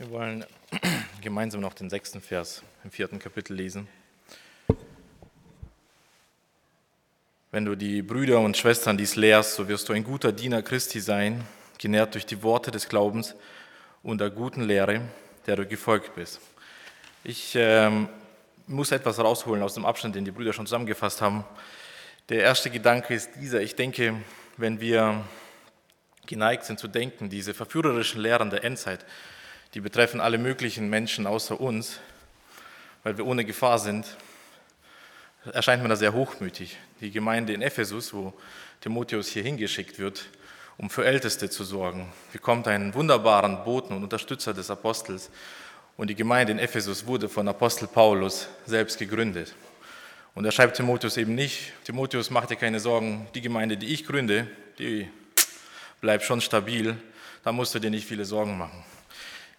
Wir wollen gemeinsam noch den sechsten Vers im vierten Kapitel lesen. Wenn du die Brüder und Schwestern dies lehrst, so wirst du ein guter Diener Christi sein, genährt durch die Worte des Glaubens und der guten Lehre, der du gefolgt bist. Ich ähm, muss etwas rausholen aus dem Abschnitt, den die Brüder schon zusammengefasst haben. Der erste Gedanke ist dieser. Ich denke, wenn wir geneigt sind zu denken, diese verführerischen Lehren der Endzeit, die betreffen alle möglichen Menschen außer uns, weil wir ohne Gefahr sind, erscheint mir da sehr hochmütig. Die Gemeinde in Ephesus, wo Timotheus hier hingeschickt wird, um für Älteste zu sorgen, bekommt einen wunderbaren Boten und Unterstützer des Apostels. Und die Gemeinde in Ephesus wurde von Apostel Paulus selbst gegründet. Und er schreibt Timotheus eben nicht, Timotheus, mach dir keine Sorgen, die Gemeinde, die ich gründe, die bleibt schon stabil, da musst du dir nicht viele Sorgen machen.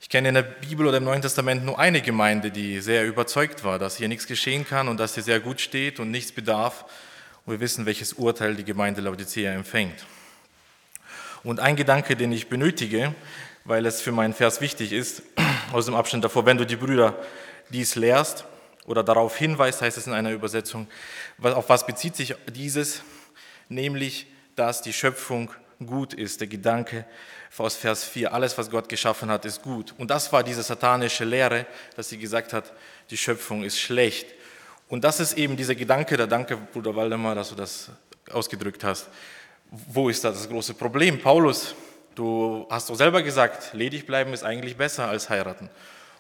Ich kenne in der Bibel oder im Neuen Testament nur eine Gemeinde, die sehr überzeugt war, dass hier nichts geschehen kann und dass sie sehr gut steht und nichts bedarf. Und wir wissen, welches Urteil die Gemeinde Laodicea empfängt. Und ein Gedanke, den ich benötige, weil es für meinen Vers wichtig ist, aus dem Abschnitt davor, wenn du die Brüder dies lehrst oder darauf hinweist, heißt es in einer Übersetzung, auf was bezieht sich dieses? Nämlich, dass die Schöpfung gut ist. Der Gedanke aus Vers 4, alles, was Gott geschaffen hat, ist gut. Und das war diese satanische Lehre, dass sie gesagt hat, die Schöpfung ist schlecht. Und das ist eben dieser Gedanke, der Danke, Bruder Waldemar, dass du das ausgedrückt hast. Wo ist da das große Problem? Paulus, du hast doch selber gesagt, ledig bleiben ist eigentlich besser als heiraten.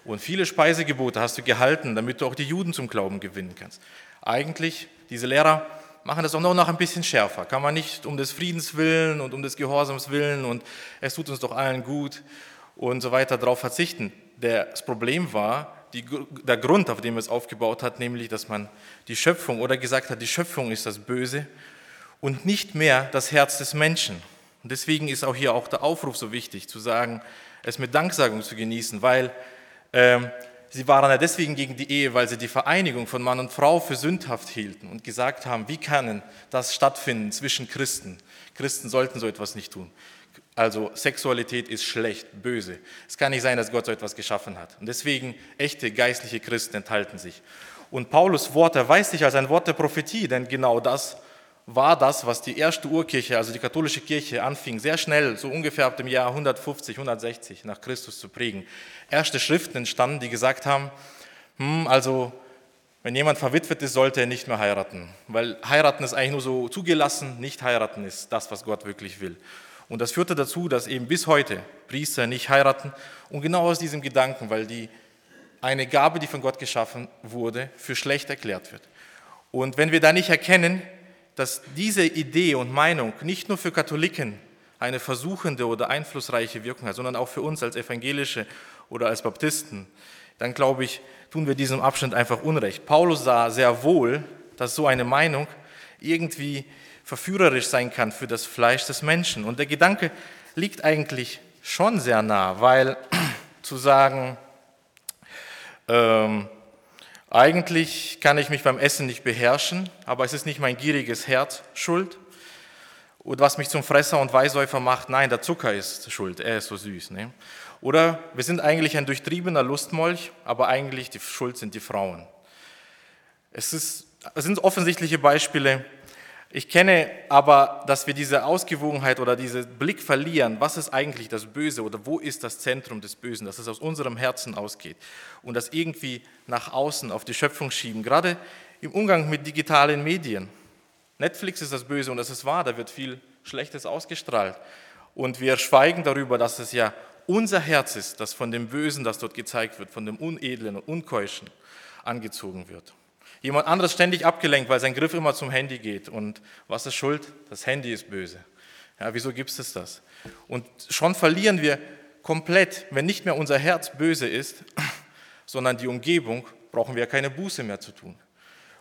Und viele Speisegebote hast du gehalten, damit du auch die Juden zum Glauben gewinnen kannst. Eigentlich, diese Lehrer, machen das auch noch ein bisschen schärfer. Kann man nicht um des Friedens willen und um des Gehorsams willen und es tut uns doch allen gut und so weiter darauf verzichten. Das Problem war die, der Grund, auf dem es aufgebaut hat, nämlich, dass man die Schöpfung oder gesagt hat, die Schöpfung ist das Böse und nicht mehr das Herz des Menschen. Und deswegen ist auch hier auch der Aufruf so wichtig, zu sagen, es mit Danksagung zu genießen, weil ähm, Sie waren ja deswegen gegen die Ehe, weil sie die Vereinigung von Mann und Frau für sündhaft hielten und gesagt haben, wie kann das stattfinden zwischen Christen? Christen sollten so etwas nicht tun. Also Sexualität ist schlecht, böse. Es kann nicht sein, dass Gott so etwas geschaffen hat. Und deswegen echte geistliche Christen enthalten sich. Und Paulus Wort erweist sich als ein Wort der Prophetie, denn genau das war das, was die erste Urkirche, also die katholische Kirche, anfing, sehr schnell, so ungefähr ab dem Jahr 150, 160 nach Christus zu prägen. Erste Schriften entstanden, die gesagt haben, hm, also wenn jemand verwitwet ist, sollte er nicht mehr heiraten, weil heiraten ist eigentlich nur so zugelassen, nicht heiraten ist das, was Gott wirklich will. Und das führte dazu, dass eben bis heute Priester nicht heiraten und genau aus diesem Gedanken, weil die eine Gabe, die von Gott geschaffen wurde, für schlecht erklärt wird. Und wenn wir da nicht erkennen, dass diese Idee und Meinung nicht nur für Katholiken eine versuchende oder einflussreiche Wirkung hat, sondern auch für uns als Evangelische oder als Baptisten, dann glaube ich, tun wir diesem Abschnitt einfach Unrecht. Paulus sah sehr wohl, dass so eine Meinung irgendwie verführerisch sein kann für das Fleisch des Menschen. Und der Gedanke liegt eigentlich schon sehr nah, weil zu sagen, ähm, eigentlich kann ich mich beim Essen nicht beherrschen, aber es ist nicht mein gieriges Herz schuld. Und was mich zum Fresser und Weißsäufer macht, nein, der Zucker ist schuld, er ist so süß. Ne? Oder wir sind eigentlich ein durchtriebener Lustmolch, aber eigentlich die Schuld sind die Frauen. Es, ist, es sind offensichtliche Beispiele, ich kenne aber, dass wir diese Ausgewogenheit oder diesen Blick verlieren, was ist eigentlich das Böse oder wo ist das Zentrum des Bösen, dass es aus unserem Herzen ausgeht und das irgendwie nach außen auf die Schöpfung schieben, gerade im Umgang mit digitalen Medien. Netflix ist das Böse und das ist wahr, da wird viel Schlechtes ausgestrahlt. Und wir schweigen darüber, dass es ja unser Herz ist, das von dem Bösen, das dort gezeigt wird, von dem Unedlen und Unkeuschen angezogen wird. Jemand anderes ständig abgelenkt, weil sein Griff immer zum Handy geht. Und was ist schuld? Das Handy ist böse. Ja, wieso gibt es das? Und schon verlieren wir komplett, wenn nicht mehr unser Herz böse ist, sondern die Umgebung, brauchen wir keine Buße mehr zu tun.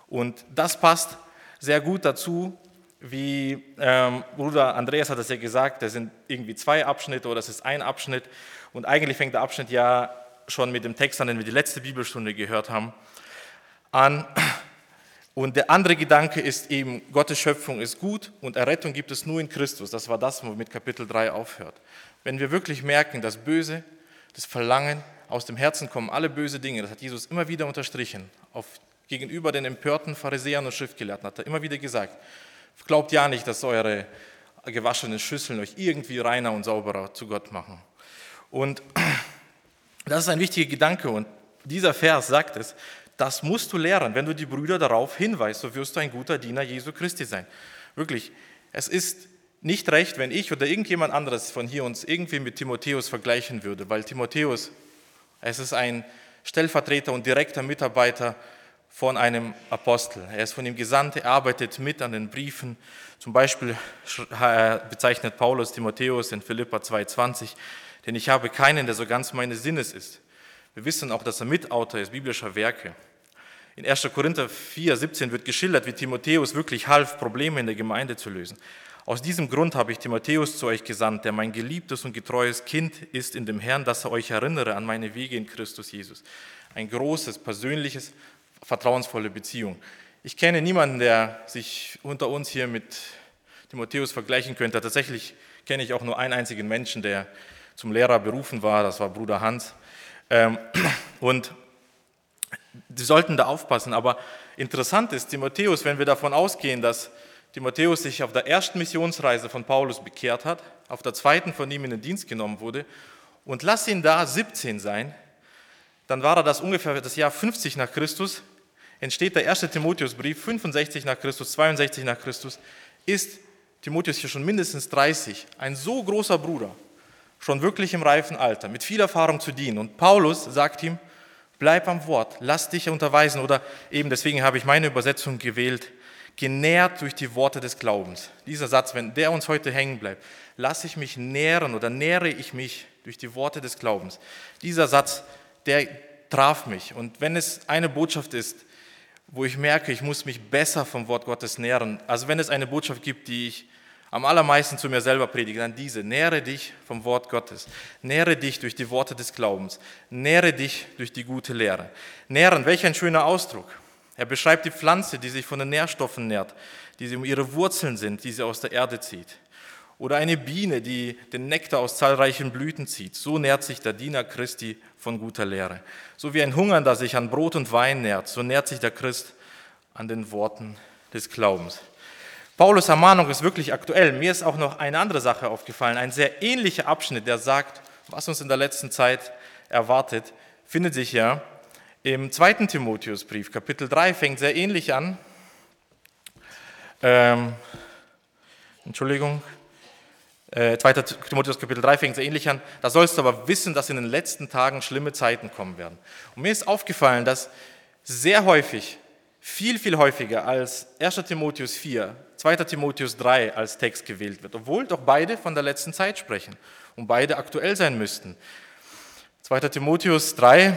Und das passt sehr gut dazu, wie ähm, Bruder Andreas hat es ja gesagt, das sind irgendwie zwei Abschnitte oder es ist ein Abschnitt. Und eigentlich fängt der Abschnitt ja schon mit dem Text an, den wir die letzte Bibelstunde gehört haben an. Und der andere Gedanke ist eben, Gottes Schöpfung ist gut und Errettung gibt es nur in Christus. Das war das, womit Kapitel 3 aufhört. Wenn wir wirklich merken, das Böse, das Verlangen aus dem Herzen kommen alle böse Dinge. Das hat Jesus immer wieder unterstrichen. Auf, gegenüber den empörten Pharisäern und Schriftgelehrten hat er immer wieder gesagt, glaubt ja nicht, dass eure gewaschenen Schüsseln euch irgendwie reiner und sauberer zu Gott machen. Und das ist ein wichtiger Gedanke und dieser Vers sagt es, das musst du lernen. Wenn du die Brüder darauf hinweist, so wirst du ein guter Diener Jesu Christi sein. Wirklich, es ist nicht recht, wenn ich oder irgendjemand anderes von hier uns irgendwie mit Timotheus vergleichen würde, weil Timotheus, es ist ein Stellvertreter und direkter Mitarbeiter von einem Apostel. Er ist von ihm gesandt, er arbeitet mit an den Briefen. Zum Beispiel bezeichnet Paulus Timotheus in Philippa 2,20, denn ich habe keinen, der so ganz meines Sinnes ist. Wir wissen auch, dass er Mitautor ist biblischer Werke. In 1. Korinther 4, 17 wird geschildert, wie Timotheus wirklich half, Probleme in der Gemeinde zu lösen. Aus diesem Grund habe ich Timotheus zu euch gesandt, der mein geliebtes und getreues Kind ist in dem Herrn, dass er euch erinnere an meine Wege in Christus Jesus. Ein großes, persönliches, vertrauensvolle Beziehung. Ich kenne niemanden, der sich unter uns hier mit Timotheus vergleichen könnte. Tatsächlich kenne ich auch nur einen einzigen Menschen, der zum Lehrer berufen war, das war Bruder Hans. Ähm, und Sie sollten da aufpassen. Aber interessant ist, Timotheus, wenn wir davon ausgehen, dass Timotheus sich auf der ersten Missionsreise von Paulus bekehrt hat, auf der zweiten von ihm in den Dienst genommen wurde, und lass ihn da 17 sein, dann war er das ungefähr das Jahr 50 nach Christus, entsteht der erste Timotheusbrief, 65 nach Christus, 62 nach Christus, ist Timotheus hier schon mindestens 30, ein so großer Bruder, schon wirklich im reifen Alter, mit viel Erfahrung zu dienen. Und Paulus sagt ihm, bleib am Wort, lass dich unterweisen oder eben deswegen habe ich meine Übersetzung gewählt, genährt durch die Worte des Glaubens. Dieser Satz, wenn der uns heute hängen bleibt, lasse ich mich nähren oder nähre ich mich durch die Worte des Glaubens. Dieser Satz, der traf mich. Und wenn es eine Botschaft ist, wo ich merke, ich muss mich besser vom Wort Gottes nähren, also wenn es eine Botschaft gibt, die ich am allermeisten zu mir selber predige, dann diese. Nähre dich vom Wort Gottes. Nähre dich durch die Worte des Glaubens. Nähre dich durch die gute Lehre. Nähren, welch ein schöner Ausdruck. Er beschreibt die Pflanze, die sich von den Nährstoffen nährt, die sie um ihre Wurzeln sind, die sie aus der Erde zieht. Oder eine Biene, die den Nektar aus zahlreichen Blüten zieht. So nährt sich der Diener Christi von guter Lehre. So wie ein Hungernder sich an Brot und Wein nährt, so nährt sich der Christ an den Worten des Glaubens. Paulus Ermahnung ist wirklich aktuell. Mir ist auch noch eine andere Sache aufgefallen, ein sehr ähnlicher Abschnitt, der sagt, was uns in der letzten Zeit erwartet, findet sich ja im zweiten Timotheusbrief, Kapitel 3, fängt sehr ähnlich an. Ähm, Entschuldigung. Äh, 2. Timotheus Kapitel 3 fängt sehr ähnlich an. Da sollst du aber wissen, dass in den letzten Tagen schlimme Zeiten kommen werden. Und mir ist aufgefallen, dass sehr häufig, viel, viel häufiger als 1. Timotheus 4, 2. Timotheus 3 als Text gewählt wird, obwohl doch beide von der letzten Zeit sprechen und beide aktuell sein müssten. 2. Timotheus 3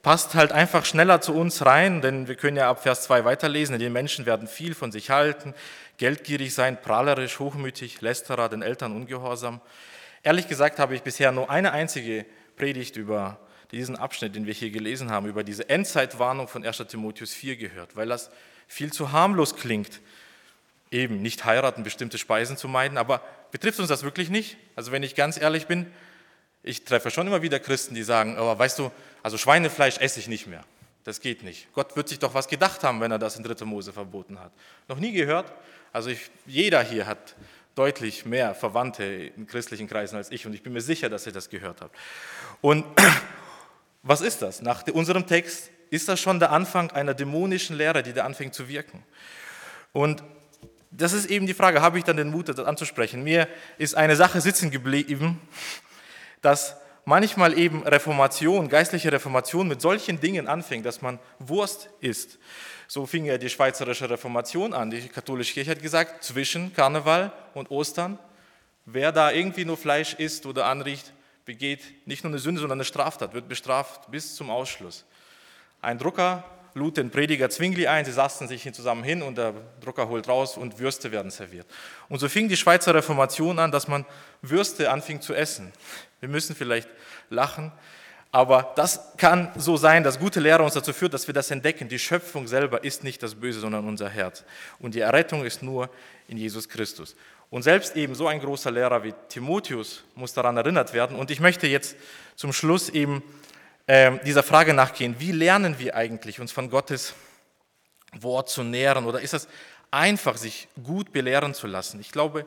passt halt einfach schneller zu uns rein, denn wir können ja ab Vers 2 weiterlesen, die Menschen werden viel von sich halten, geldgierig sein, prahlerisch, hochmütig, lästerer, den Eltern ungehorsam. Ehrlich gesagt habe ich bisher nur eine einzige Predigt über diesen Abschnitt, den wir hier gelesen haben, über diese Endzeitwarnung von 1 Timotheus 4 gehört, weil das viel zu harmlos klingt, eben nicht heiraten, bestimmte Speisen zu meiden, aber betrifft uns das wirklich nicht? Also wenn ich ganz ehrlich bin, ich treffe schon immer wieder Christen, die sagen, aber weißt du, also Schweinefleisch esse ich nicht mehr. Das geht nicht. Gott wird sich doch was gedacht haben, wenn er das in 3. Mose verboten hat. Noch nie gehört? Also ich, jeder hier hat deutlich mehr Verwandte in christlichen Kreisen als ich und ich bin mir sicher, dass ihr das gehört habt. Und was ist das? Nach unserem Text ist das schon der Anfang einer dämonischen Lehre, die da anfängt zu wirken. Und das ist eben die Frage, habe ich dann den Mut, das anzusprechen? Mir ist eine Sache sitzen geblieben, dass manchmal eben Reformation, geistliche Reformation mit solchen Dingen anfängt, dass man Wurst isst. So fing ja die schweizerische Reformation an. Die katholische Kirche hat gesagt, zwischen Karneval und Ostern, wer da irgendwie nur Fleisch isst oder anriecht, begeht nicht nur eine Sünde, sondern eine Straftat, wird bestraft bis zum Ausschluss. Ein Drucker lud den Prediger Zwingli ein, sie saßen sich zusammen hin und der Drucker holt raus und Würste werden serviert. Und so fing die Schweizer Reformation an, dass man Würste anfing zu essen. Wir müssen vielleicht lachen, aber das kann so sein, dass gute Lehre uns dazu führt, dass wir das entdecken. Die Schöpfung selber ist nicht das Böse, sondern unser Herz. Und die Errettung ist nur in Jesus Christus. Und selbst eben so ein großer Lehrer wie Timotheus muss daran erinnert werden. Und ich möchte jetzt zum Schluss eben äh, dieser Frage nachgehen, wie lernen wir eigentlich, uns von Gottes Wort zu nähren? Oder ist es einfach, sich gut belehren zu lassen? Ich glaube,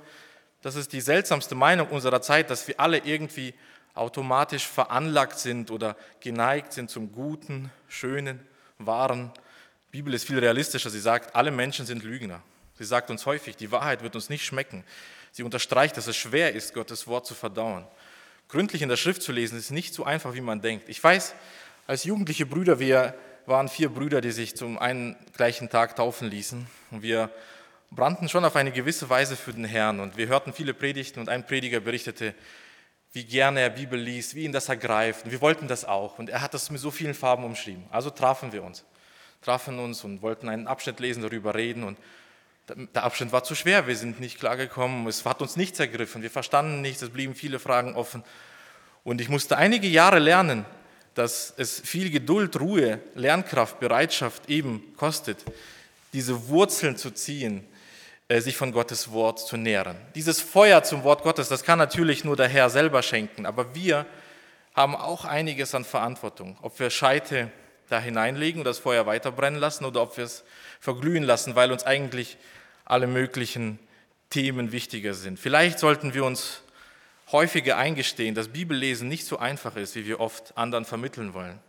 das ist die seltsamste Meinung unserer Zeit, dass wir alle irgendwie automatisch veranlagt sind oder geneigt sind zum Guten, Schönen, Wahren. Die Bibel ist viel realistischer. Sie sagt, alle Menschen sind Lügner. Sie sagt uns häufig, die Wahrheit wird uns nicht schmecken. Sie unterstreicht, dass es schwer ist, Gottes Wort zu verdauen. Gründlich in der Schrift zu lesen, ist nicht so einfach, wie man denkt. Ich weiß, als jugendliche Brüder, wir waren vier Brüder, die sich zum einen gleichen Tag taufen ließen. Und wir brannten schon auf eine gewisse Weise für den Herrn. Und wir hörten viele Predigten und ein Prediger berichtete, wie gerne er Bibel liest, wie ihn das ergreift. Und wir wollten das auch. Und er hat das mit so vielen Farben umschrieben. Also trafen wir uns. Trafen uns und wollten einen Abschnitt lesen, darüber reden. Und der Abschnitt war zu schwer. Wir sind nicht klargekommen. Es hat uns nichts ergriffen. Wir verstanden nichts. Es blieben viele Fragen offen. Und ich musste einige Jahre lernen, dass es viel Geduld, Ruhe, Lernkraft, Bereitschaft eben kostet, diese Wurzeln zu ziehen, äh, sich von Gottes Wort zu nähren. Dieses Feuer zum Wort Gottes, das kann natürlich nur der Herr selber schenken, aber wir haben auch einiges an Verantwortung, ob wir Scheite da hineinlegen und das Feuer weiter brennen lassen oder ob wir es verglühen lassen, weil uns eigentlich alle möglichen Themen wichtiger sind. Vielleicht sollten wir uns häufiger eingestehen, dass Bibellesen nicht so einfach ist, wie wir oft anderen vermitteln wollen.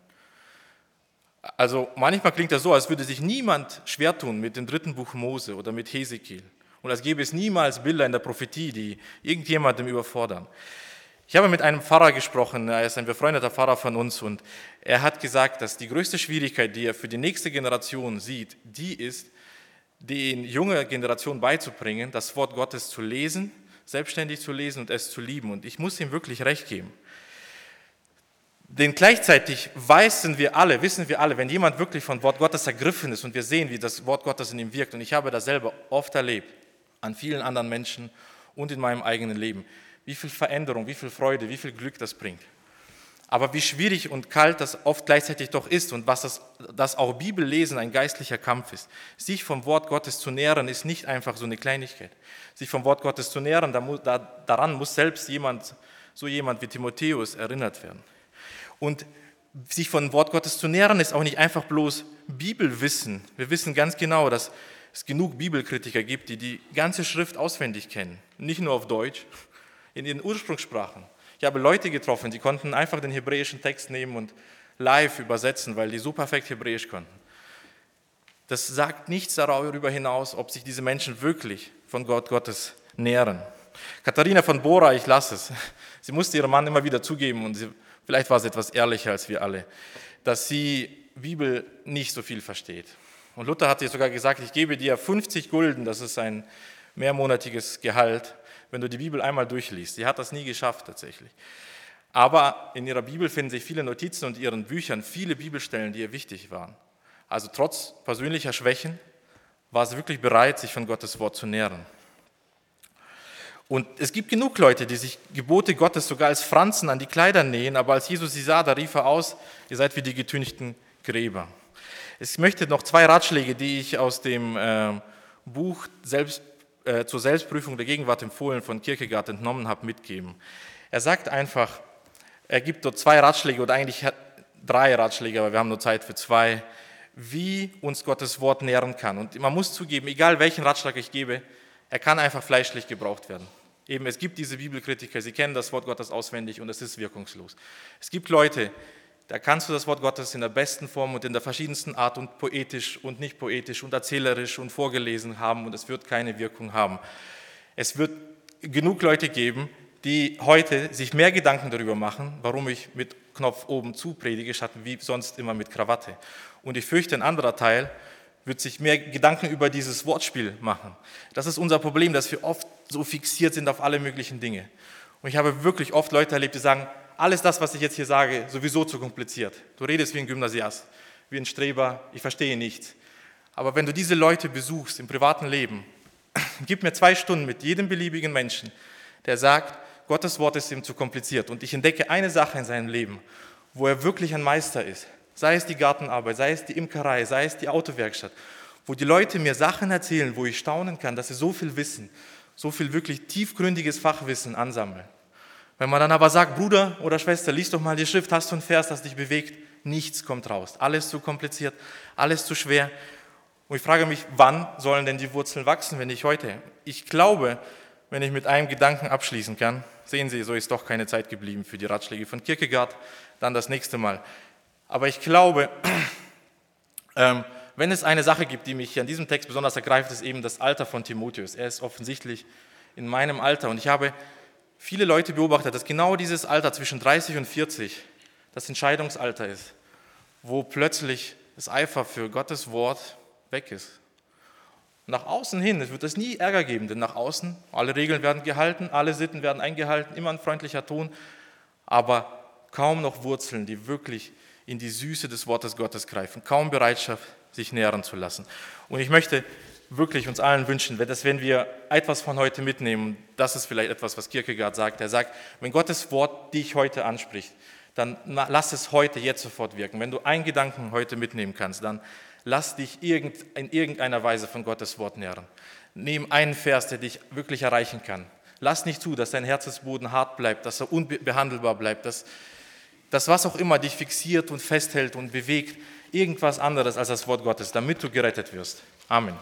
Also manchmal klingt das so, als würde sich niemand schwer tun mit dem dritten Buch Mose oder mit Hesekiel. Und als gäbe es niemals Bilder in der Prophetie, die irgendjemandem überfordern. Ich habe mit einem Pfarrer gesprochen, er ist ein befreundeter Pfarrer von uns und er hat gesagt, dass die größte Schwierigkeit, die er für die nächste Generation sieht, die ist, den junge Generation beizubringen, das Wort Gottes zu lesen, selbstständig zu lesen und es zu lieben. Und ich muss ihm wirklich recht geben. Denn gleichzeitig wissen wir alle, wissen wir alle, wenn jemand wirklich von Wort Gottes ergriffen ist und wir sehen, wie das Wort Gottes in ihm wirkt, und ich habe das selber oft erlebt, an vielen anderen Menschen und in meinem eigenen Leben, wie viel Veränderung, wie viel Freude, wie viel Glück das bringt. Aber wie schwierig und kalt das oft gleichzeitig doch ist und was das, dass auch Bibellesen ein geistlicher Kampf ist. Sich vom Wort Gottes zu nähren, ist nicht einfach so eine Kleinigkeit. Sich vom Wort Gottes zu nähren, daran muss selbst jemand, so jemand wie Timotheus erinnert werden. Und sich von Wort Gottes zu nähren, ist auch nicht einfach bloß Bibelwissen. Wir wissen ganz genau, dass es genug Bibelkritiker gibt, die die ganze Schrift auswendig kennen. Nicht nur auf Deutsch, in ihren Ursprungssprachen. Ich habe Leute getroffen, die konnten einfach den hebräischen Text nehmen und live übersetzen, weil die so perfekt Hebräisch konnten. Das sagt nichts darüber hinaus, ob sich diese Menschen wirklich von Gott Gottes nähren. Katharina von Bora, ich lasse es. Sie musste ihrem Mann immer wieder zugeben und sie vielleicht war sie etwas ehrlicher als wir alle, dass sie Bibel nicht so viel versteht. Und Luther hat ihr sogar gesagt, ich gebe dir 50 Gulden, das ist ein mehrmonatiges Gehalt, wenn du die Bibel einmal durchliest. Sie hat das nie geschafft tatsächlich. Aber in ihrer Bibel finden sich viele Notizen und ihren Büchern viele Bibelstellen, die ihr wichtig waren. Also trotz persönlicher Schwächen war sie wirklich bereit, sich von Gottes Wort zu nähren. Und es gibt genug Leute, die sich Gebote Gottes sogar als Franzen an die Kleider nähen, aber als Jesus sie sah, da rief er aus, ihr seid wie die getünchten Gräber. Ich möchte noch zwei Ratschläge, die ich aus dem äh, Buch Selbst, äh, zur Selbstprüfung der Gegenwart empfohlen von Kierkegaard entnommen habe, mitgeben. Er sagt einfach, er gibt dort zwei Ratschläge oder eigentlich drei Ratschläge, aber wir haben nur Zeit für zwei, wie uns Gottes Wort nähren kann. Und man muss zugeben, egal welchen Ratschlag ich gebe, er kann einfach fleischlich gebraucht werden. Eben, es gibt diese Bibelkritiker, sie kennen das Wort Gottes auswendig und es ist wirkungslos. Es gibt Leute, da kannst du das Wort Gottes in der besten Form und in der verschiedensten Art und poetisch und nicht poetisch und erzählerisch und vorgelesen haben und es wird keine Wirkung haben. Es wird genug Leute geben, die heute sich mehr Gedanken darüber machen, warum ich mit Knopf oben zu predige, statt wie sonst immer mit Krawatte. Und ich fürchte, ein anderer Teil wird sich mehr Gedanken über dieses Wortspiel machen. Das ist unser Problem, dass wir oft so fixiert sind auf alle möglichen Dinge. Und ich habe wirklich oft Leute erlebt, die sagen, alles das, was ich jetzt hier sage, sowieso zu kompliziert. Du redest wie ein Gymnasiast, wie ein Streber, ich verstehe nichts. Aber wenn du diese Leute besuchst im privaten Leben, gib mir zwei Stunden mit jedem beliebigen Menschen, der sagt, Gottes Wort ist ihm zu kompliziert. Und ich entdecke eine Sache in seinem Leben, wo er wirklich ein Meister ist. Sei es die Gartenarbeit, sei es die Imkerei, sei es die Autowerkstatt, wo die Leute mir Sachen erzählen, wo ich staunen kann, dass sie so viel wissen, so viel wirklich tiefgründiges Fachwissen ansammeln. Wenn man dann aber sagt, Bruder oder Schwester, lies doch mal die Schrift, hast du ein Vers, das dich bewegt, nichts kommt raus. Alles zu kompliziert, alles zu schwer. Und ich frage mich, wann sollen denn die Wurzeln wachsen, wenn nicht heute? Ich glaube, wenn ich mit einem Gedanken abschließen kann, sehen Sie, so ist doch keine Zeit geblieben für die Ratschläge von Kierkegaard, dann das nächste Mal. Aber ich glaube, ähm, wenn es eine Sache gibt, die mich hier an diesem Text besonders ergreift, ist eben das Alter von Timotheus. Er ist offensichtlich in meinem Alter und ich habe viele Leute beobachtet, dass genau dieses Alter zwischen 30 und 40 das Entscheidungsalter ist, wo plötzlich das Eifer für Gottes Wort weg ist. Nach außen hin wird es nie Ärger geben, denn nach außen, alle Regeln werden gehalten, alle Sitten werden eingehalten, immer ein freundlicher Ton, aber kaum noch Wurzeln, die wirklich in die Süße des Wortes Gottes greifen, kaum Bereitschaft, sich nähren zu lassen. Und ich möchte wirklich uns allen wünschen, dass wenn wir etwas von heute mitnehmen, das ist vielleicht etwas, was Kierkegaard sagt, er sagt, wenn Gottes Wort dich heute anspricht, dann lass es heute, jetzt sofort wirken. Wenn du einen Gedanken heute mitnehmen kannst, dann lass dich in irgendeiner Weise von Gottes Wort nähren. Nimm einen Vers, der dich wirklich erreichen kann. Lass nicht zu, dass dein Herzensboden hart bleibt, dass er unbehandelbar bleibt, dass das, was auch immer dich fixiert und festhält und bewegt, irgendwas anderes als das Wort Gottes, damit du gerettet wirst. Amen.